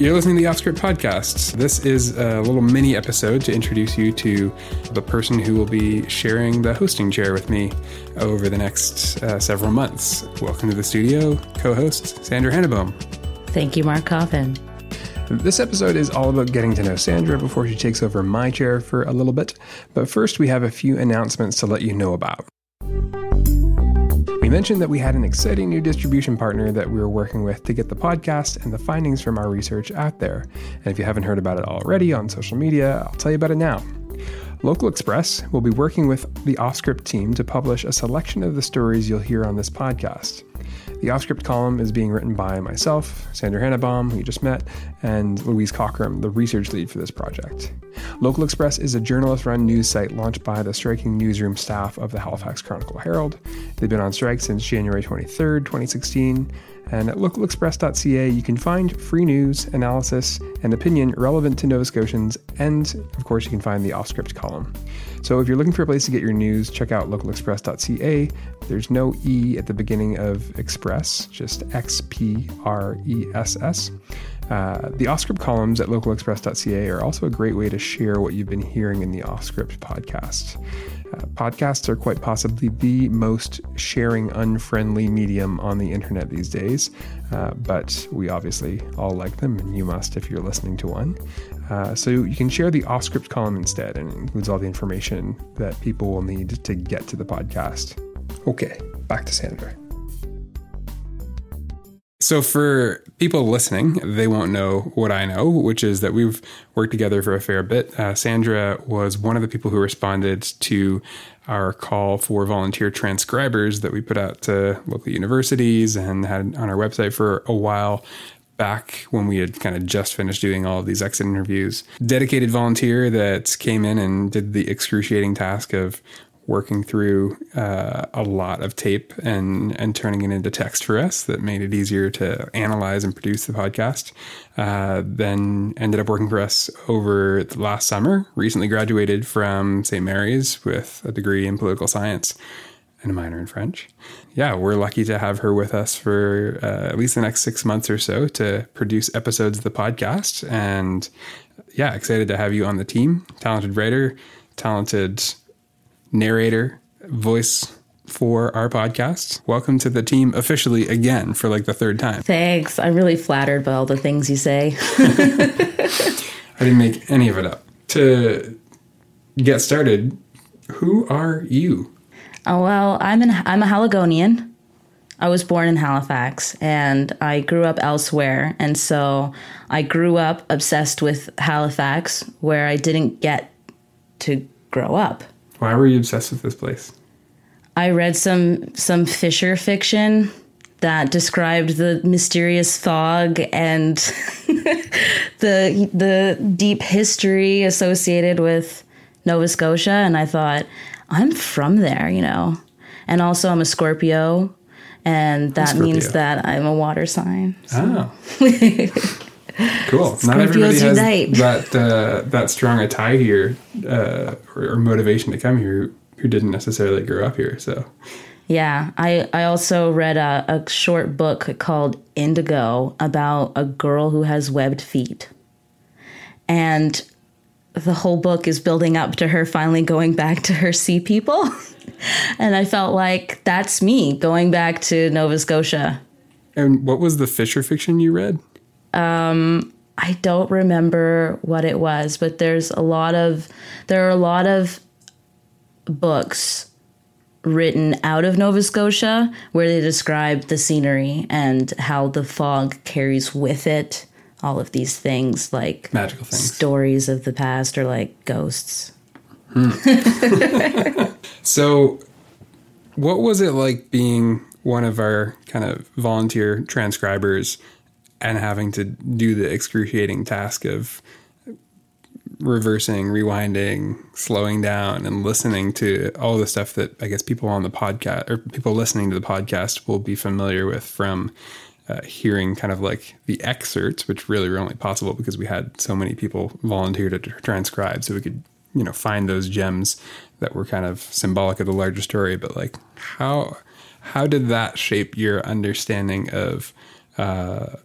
You're listening to the Offscript Podcast. This is a little mini episode to introduce you to the person who will be sharing the hosting chair with me over the next uh, several months. Welcome to the studio, co host Sandra Hannebohm. Thank you, Mark Coffin. This episode is all about getting to know Sandra before she takes over my chair for a little bit. But first, we have a few announcements to let you know about. Mentioned that we had an exciting new distribution partner that we were working with to get the podcast and the findings from our research out there. And if you haven't heard about it already on social media, I'll tell you about it now. Local Express will be working with the Offscript team to publish a selection of the stories you'll hear on this podcast. The Offscript column is being written by myself, Sandra Hannebohm, who you just met, and Louise Cockram, the research lead for this project. Local Express is a journalist run news site launched by the striking newsroom staff of the Halifax Chronicle Herald. They've been on strike since January 23, 2016. And at localexpress.ca, you can find free news, analysis, and opinion relevant to Nova Scotians, and of course, you can find the Offscript column. So if you're looking for a place to get your news, check out localexpress.ca. There's no E at the beginning of Express, just X P R E S S. Uh, the Offscript columns at localexpress.ca are also a great way to share what you've been hearing in the Offscript podcast. Podcasts are quite possibly the most sharing unfriendly medium on the internet these days, uh, but we obviously all like them, and you must if you're listening to one. Uh, so you can share the Offscript column instead, and it includes all the information that people will need to get to the podcast. Okay, back to Sandra. So, for people listening, they won't know what I know, which is that we've worked together for a fair bit. Uh, Sandra was one of the people who responded to our call for volunteer transcribers that we put out to local universities and had on our website for a while back when we had kind of just finished doing all of these exit interviews. Dedicated volunteer that came in and did the excruciating task of working through uh, a lot of tape and and turning it into text for us that made it easier to analyze and produce the podcast. Uh, then ended up working for us over the last summer. Recently graduated from St. Mary's with a degree in political science and a minor in French. Yeah, we're lucky to have her with us for uh, at least the next six months or so to produce episodes of the podcast. And yeah, excited to have you on the team. Talented writer, talented narrator, voice for our podcast. Welcome to the team officially again for like the third time. Thanks. I'm really flattered by all the things you say. I didn't make any of it up. To get started, who are you? Oh, well, I'm an I'm a Haligonian. I was born in Halifax and I grew up elsewhere. And so I grew up obsessed with Halifax where I didn't get to grow up. Why were you obsessed with this place? I read some some Fisher fiction that described the mysterious fog and the the deep history associated with Nova Scotia and I thought I'm from there, you know. And also I'm a Scorpio and that means that I'm a water sign. So. Oh. Ah. Cool. Not everybody has unite. that uh, that strong a tie here uh, or, or, motivation to come here who didn't necessarily grow up here. So. Yeah, I, I also read a, a short book called Indigo about a girl who has webbed feet. And the whole book is building up to her finally going back to her sea people. and I felt like that's me going back to Nova Scotia. And what was the Fisher fiction you read? Um, I don't remember what it was, but there's a lot of there are a lot of books written out of Nova Scotia where they describe the scenery and how the fog carries with it all of these things like magical things. stories of the past or like ghosts. Hmm. so what was it like being one of our kind of volunteer transcribers and having to do the excruciating task of reversing, rewinding, slowing down, and listening to all the stuff that I guess people on the podcast or people listening to the podcast will be familiar with from uh, hearing kind of like the excerpts, which really were only possible because we had so many people volunteer to transcribe, so we could you know find those gems that were kind of symbolic of the larger story. But like how how did that shape your understanding of uh,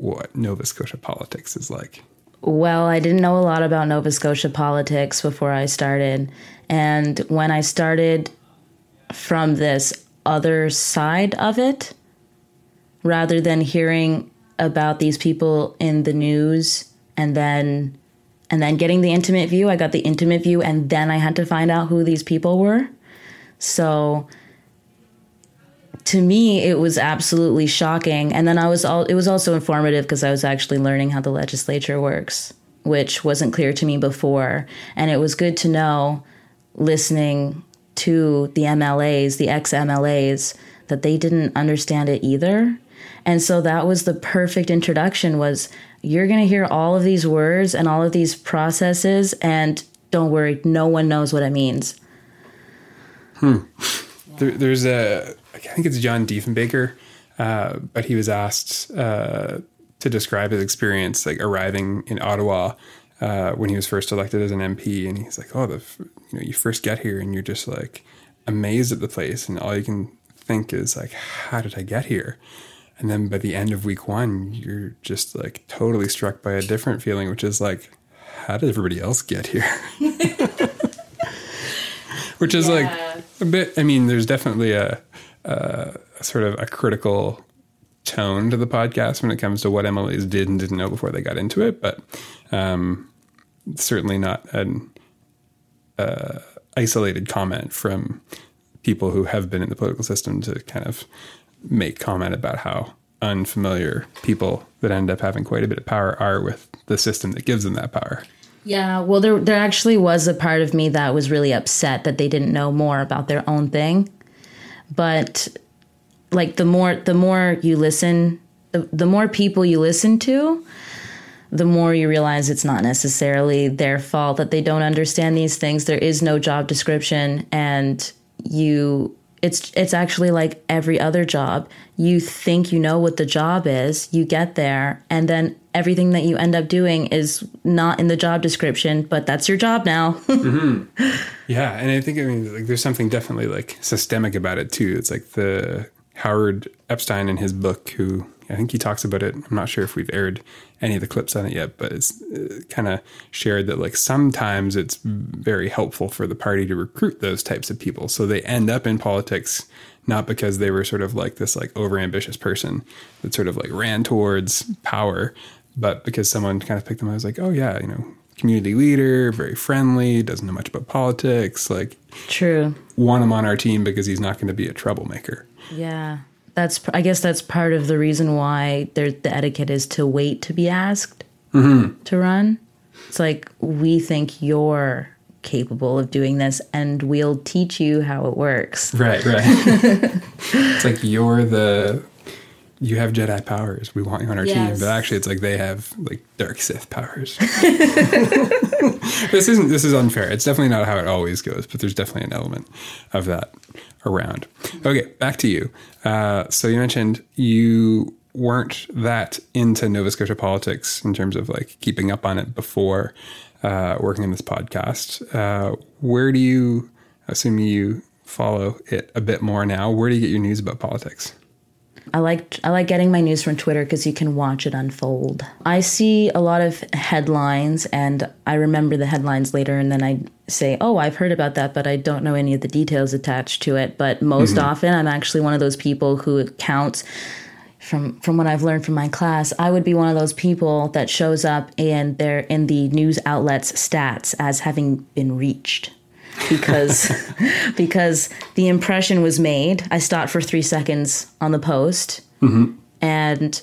what Nova Scotia politics is like? Well, I didn't know a lot about Nova Scotia politics before I started. And when I started from this other side of it, rather than hearing about these people in the news and then and then getting the intimate view, I got the intimate view and then I had to find out who these people were. So to me it was absolutely shocking. And then i was all it was also informative because i was actually learning how the legislature works which wasn't clear to me before. And it was good to know listening to the mlas the ex mlas that they didn't understand it either. And so that was the perfect introduction was you're going to hear all of these words and all of these processes and don't worry no one knows what it means. Hmm there, there's a I think it's John Diefenbaker, uh, but he was asked uh, to describe his experience like arriving in Ottawa uh, when he was first elected as an MP, and he's like, "Oh, the you know you first get here and you're just like amazed at the place, and all you can think is like, how did I get here?" And then by the end of week one, you're just like totally struck by a different feeling, which is like, how did everybody else get here? which is yeah. like a bit. I mean, there's definitely a uh, sort of a critical tone to the podcast when it comes to what MLAs did and didn't know before they got into it, but um, certainly not an uh, isolated comment from people who have been in the political system to kind of make comment about how unfamiliar people that end up having quite a bit of power are with the system that gives them that power. Yeah, well, there there actually was a part of me that was really upset that they didn't know more about their own thing. But like the more the more you listen the, the more people you listen to the more you realize it's not necessarily their fault that they don't understand these things. There is no job description and you it's it's actually like every other job. You think you know what the job is you get there and then everything that you end up doing is not in the job description but that's your job now. Mm-hmm. yeah and i think i mean like there's something definitely like systemic about it too. It's like the howard epstein in his book who I think he talks about it. I'm not sure if we've aired any of the clips on it yet, but it's uh, kind of shared that like sometimes it's very helpful for the party to recruit those types of people. So they end up in politics not because they were sort of like this like overambitious person that sort of like ran towards power, but because someone kind of picked them. I was like, oh yeah, you know, community leader, very friendly, doesn't know much about politics. Like, true. Want him on our team because he's not going to be a troublemaker. Yeah that's I guess that's part of the reason why there, the etiquette is to wait to be asked mm-hmm. to run. It's like we think you're capable of doing this and we'll teach you how it works. Right, right. it's like you're the you have Jedi powers. We want you on our yes. team, but actually, it's like they have like dark Sith powers. this isn't. This is unfair. It's definitely not how it always goes, but there's definitely an element of that around. Okay, back to you. Uh, so you mentioned you weren't that into Nova Scotia politics in terms of like keeping up on it before uh, working in this podcast. Uh, where do you, assuming you follow it a bit more now, where do you get your news about politics? I like I like getting my news from Twitter because you can watch it unfold. I see a lot of headlines and I remember the headlines later and then I say, "Oh, I've heard about that, but I don't know any of the details attached to it." But most mm-hmm. often I'm actually one of those people who counts from from what I've learned from my class, I would be one of those people that shows up in their in the news outlets stats as having been reached because because the impression was made. I stopped for three seconds on the post, mm-hmm. and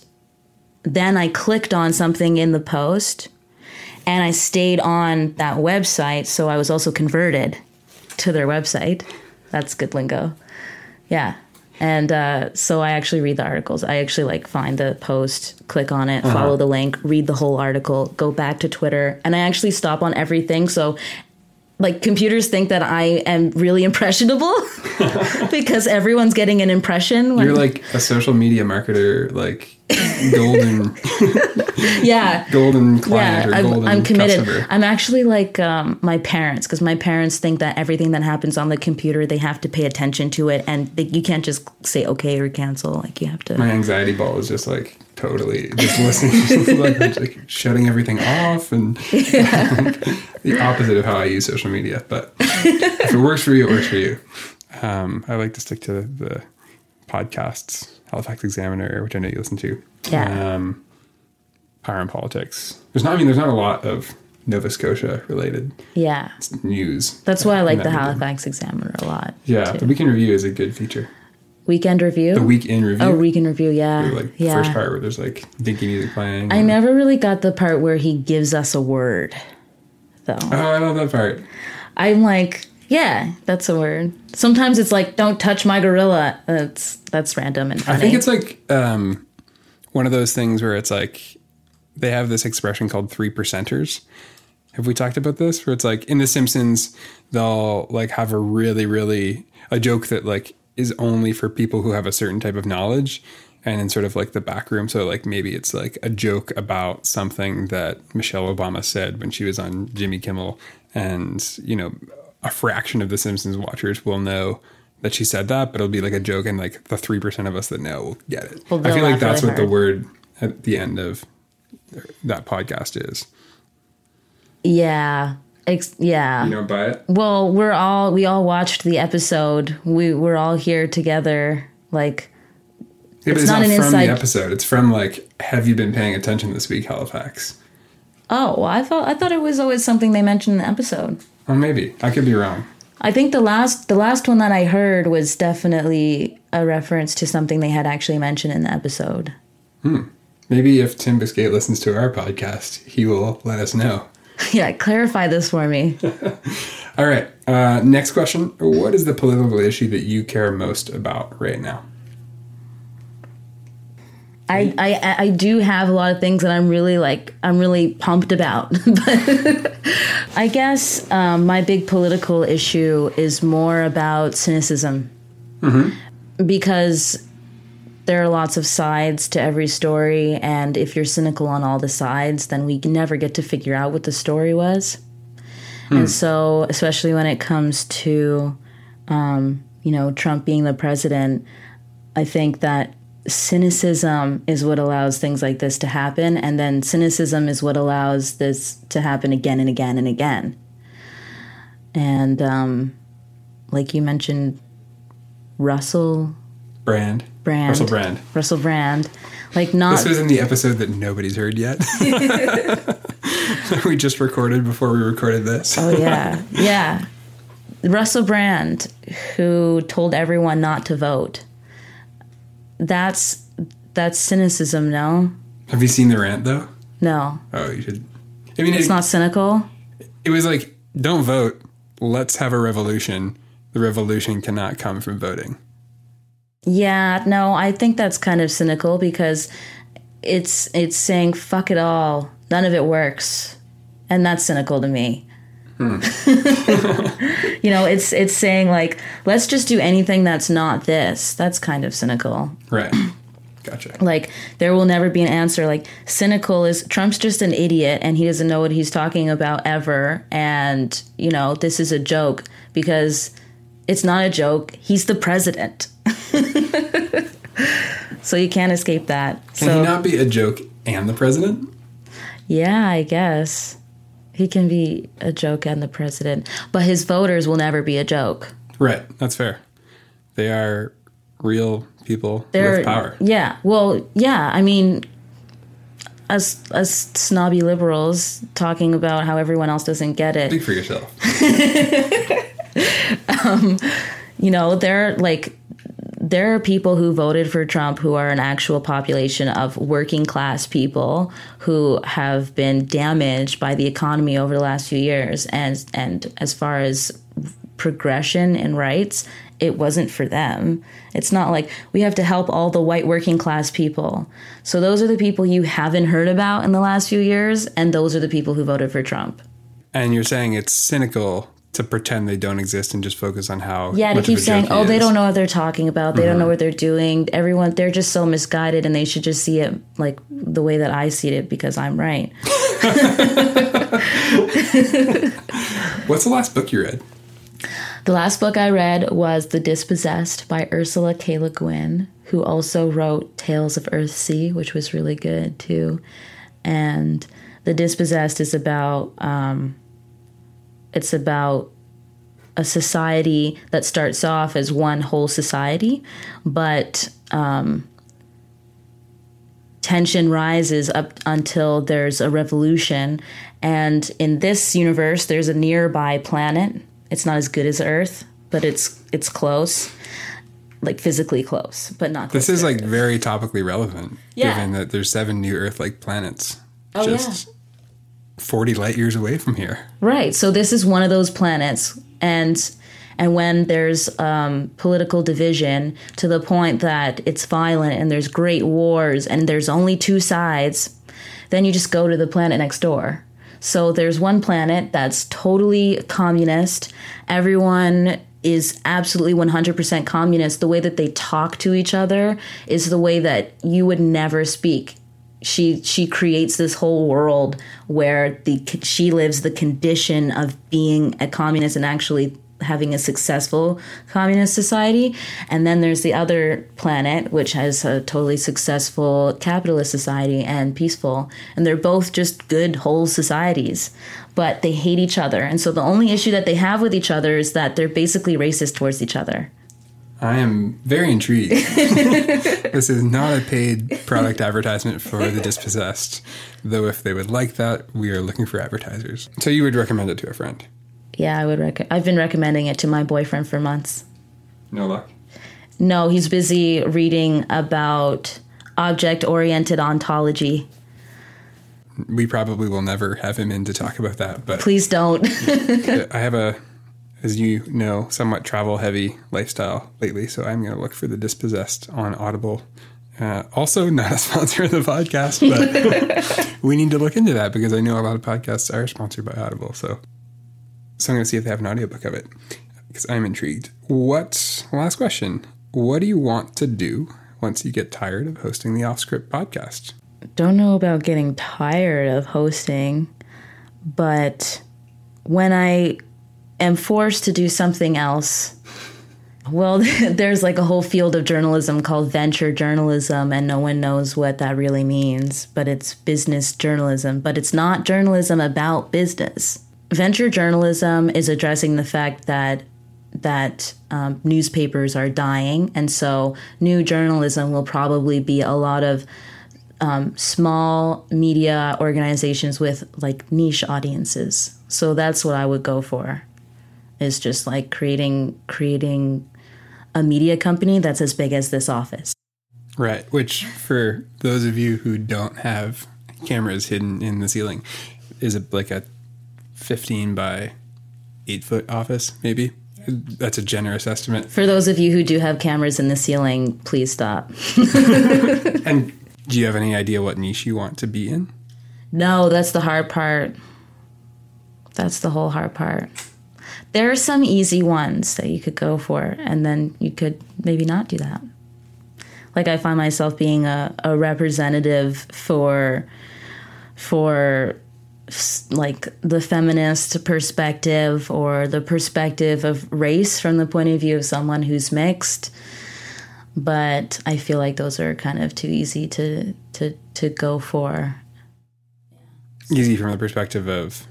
then I clicked on something in the post, and I stayed on that website. So I was also converted to their website. That's good lingo. Yeah. And uh, so I actually read the articles. I actually like find the post, click on it, uh-huh. follow the link, read the whole article, go back to Twitter, and I actually stop on everything. So like computers think that I am really impressionable because everyone's getting an impression. When, You're like a social media marketer, like golden yeah. golden client Yeah, or I'm, golden I'm committed. customer. I'm actually like um, my parents because my parents think that everything that happens on the computer, they have to pay attention to it, and they, you can't just say okay or cancel. Like you have to. My anxiety ball is just like totally just listening, like, like shutting everything off, and the opposite of how I use social media. But if it works for you, it works for you. Um, I like to stick to the podcasts, Halifax Examiner, which I know you listen to. Yeah. Um, Power and Politics. There's not. I mean, there's not a lot of Nova Scotia related yeah, news. that's why I like the medium. Halifax Examiner a lot. Yeah, too. the weekend review is a good feature. Weekend review. The week in review. oh, weekend review. Yeah, like yeah. first part where there's like dinky music playing. I never really got the part where he gives us a word, though. Oh, I love that part. I'm like, yeah, that's a word. Sometimes it's like, don't touch my gorilla. That's that's random and funny. I think it's like um, one of those things where it's like they have this expression called three percenters. Have we talked about this? Where it's like in The Simpsons, they'll like have a really, really a joke that like is only for people who have a certain type of knowledge, and in sort of like the back room. So like maybe it's like a joke about something that Michelle Obama said when she was on Jimmy Kimmel, and you know, a fraction of The Simpsons watchers will know that she said that, but it'll be like a joke, and like the three percent of us that know will get it. Well, I feel like that's what the word at the end of that podcast is. yeah, ex- yeah. You know, buy it. Well, we're all we all watched the episode. We we're all here together. Like, Yeah, but It's it's not not, an from inside- the episode. It's from like, have you been paying attention this week, Halifax? oh, well, I thought I thought it was always something they mentioned in the episode. Well, maybe I could be wrong. I think the last the last one that I heard was definitely a reference to something they had actually mentioned in the episode. Hmm. Maybe if Tim Bousquet listens to our podcast, he will let us know. yeah, clarify this for me. All right. Uh, next question. What is the political issue that you care most about right now? I, I I do have a lot of things that I'm really like I'm really pumped about. but I guess um, my big political issue is more about cynicism because there are lots of sides to every story, and if you're cynical on all the sides, then we never get to figure out what the story was. And so, especially when it comes to, um, you know, Trump being the president, I think that cynicism is what allows things like this to happen. And then cynicism is what allows this to happen again and again and again. And um, like you mentioned, Russell Brand. Brand. Russell Brand. Russell Brand. Like, not. This was in the episode that nobody's heard yet. we just recorded before we recorded this. Oh yeah, yeah. Russell Brand, who told everyone not to vote. That's that's cynicism, no? Have you seen the rant though? No, Oh, you should. I mean, it's it, not cynical. it was like, don't vote. Let's have a revolution. The revolution cannot come from voting. Yeah, no, I think that's kind of cynical because it's it's saying fuck it all. None of it works. And that's cynical to me. you know, it's it's saying like let's just do anything that's not this. That's kind of cynical. Right. Gotcha. like there will never be an answer like cynical is trump's just an idiot and he doesn't know what he's talking about ever and you know this is a joke because it's not a joke he's the president so you can't escape that Can so he not be a joke and the president? yeah i guess he can be a joke and the president but his voters will never be a joke Right. That's fair. They are real people They're, with power. Yeah. Well, yeah. I mean, us us snobby liberals talking about how everyone else doesn't get it. Speak for yourself. Um, you know, there like there are people who voted for Trump who are an actual population of working class people who have been damaged by the economy over the last few years. And and as far as progression and rights it wasn't for them. It's not like we have to help all the white working class people. So those are the people you haven't heard about in the last few years and those are the people who voted for Trump. And you're saying it's cynical to pretend they don't exist and just focus on how Yeah, to keep saying, "Oh, they don't know what they're talking about. They don't Mm-hmm. know what they're doing." Everyone, they're just so misguided, and they should just see it like the way that I see it because I'm right. What's the last book you read? The last book I read was The Dispossessed by Ursula K. Le Guin, who also wrote Tales of Earthsea, which was really good too. And The Dispossessed is about um, it's about a society that starts off as one whole society, but um, tension rises up until there's a revolution. And in this universe, there's a nearby planet. It's not as good as Earth, but it's it's close, like physically close, but not. This close is like very topically relevant, Yeah. given that there's seven new Earth-like planets Oh, just 40 light years away from here. Right. So this is one of those planets, and and when there's um, political division to the point that it's violent and there's great wars and there's only two sides, then you just go to the planet next door. So there's one planet that's totally communist. Everyone is absolutely 100% communist. The way that they talk to each other is the way that you would never speak she she creates this whole world where the she lives the condition of being a communist and actually having a successful communist society. And then there's the other planet which has a totally successful capitalist society and peaceful. And they're both just good whole societies but they hate each other. And so the only issue that they have with each other is that they're basically racist towards each other I am very intrigued. this is not a paid product advertisement for the dispossessed, though if they would like that, we are looking for advertisers. So you would recommend it to a friend? yeah i would rec- i've been recommending it to my boyfriend for months No luck. No, he's busy reading about object oriented ontology. We probably will never have him in to talk about that, but Please don't. I have a, as you know, somewhat travel heavy lifestyle lately, so I'm going to look for the dispossessed on Audible. Uh, also, not a sponsor of the podcast, but we need to look into that because I know a lot of podcasts are sponsored by Audible. So, so I'm going to see if they have an audiobook of it because I'm intrigued. What, last question, what do you want to do once you get tired of hosting the Off Script podcast? don't know about getting tired of hosting, but when I am forced to do something else, well, there's like a whole field of journalism called venture journalism, and no one knows what that really means, but it's business journalism, but it's not journalism about business. Venture journalism is addressing the fact that that um, newspapers are dying, and so new journalism will probably be a lot of um, small media organizations with like niche audiences. So that's what I would go for. Is just like creating creating a media company that's as big as this office. Right. Which, for those of you who don't have cameras hidden in the ceiling, is it like a 15 by 8 foot office, maybe? That's a generous estimate. For those of you who do have cameras in the ceiling, please stop. And do you have any idea what niche you want to be in? No, that's the hard part. That's the whole hard part. There are some easy ones that you could go for, and then you could maybe not do that. Like I find myself being a, a representative for for like the feminist perspective or the perspective of race from the point of view of someone who's mixed. But I feel like those are kind of too easy to to to go for. Easy from the perspective of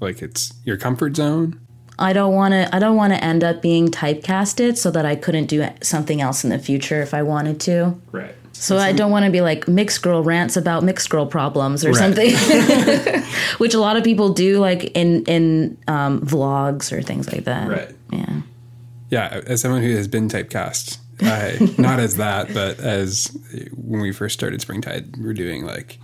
like it's your comfort zone. I don't want to I don't want to end up being typecasted so that I couldn't do something else in the future if I wanted to. Right. So I don't want to be like mixed girl rants about mixed girl problems or Right. something, which a lot of people do like in in um, vlogs or things like that. Right. Yeah. Yeah, as someone who has been typecast, I, not as that, but as when we first started Springtide, we were doing like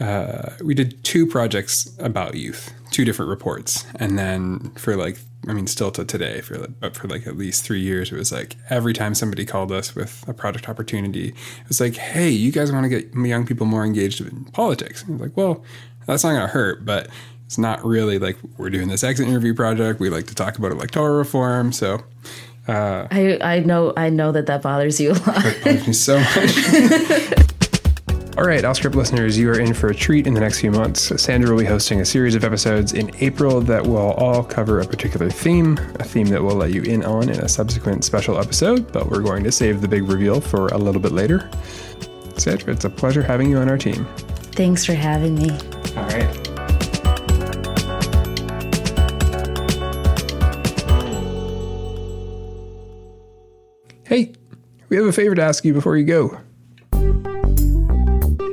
uh, we did two projects about youth, two different reports, and then for like I mean, still to today, for like, but for like at least three years, it was like every time somebody called us with a project opportunity, it was like, "Hey, you guys want to get young people more engaged in politics?" And I was like, "Well, that's not going to hurt, but It's not really like we're doing this exit interview project. We like to talk about electoral reform. So uh I I know I know that that bothers you a lot. it bothers me so much. All right, Offscript listeners, you are in for a treat in the next few months. Sandra will be hosting a series of episodes in April that will all cover a particular theme, a theme that we'll let you in on in a subsequent special episode, but we're going to save the big reveal for a little bit later. Sandra, it's a pleasure having you on our team. Thanks for having me. All right. Hey, we have a favor to ask you before you go.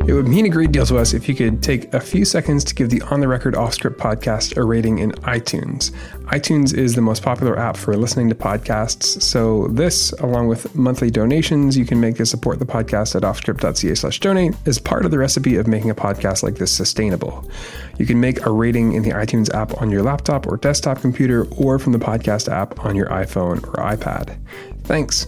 It would mean a great deal to us if you could take a few seconds to give the On the Record Off Script podcast a rating in iTunes. iTunes is the most popular app for listening to podcasts, so this, along with monthly donations you can make to support the podcast at offscript.ca slash donate, is part of the recipe of making a podcast like this sustainable. You can make a rating in the iTunes app on your laptop or desktop computer, or from the podcast app on your iPhone or iPad. Thanks.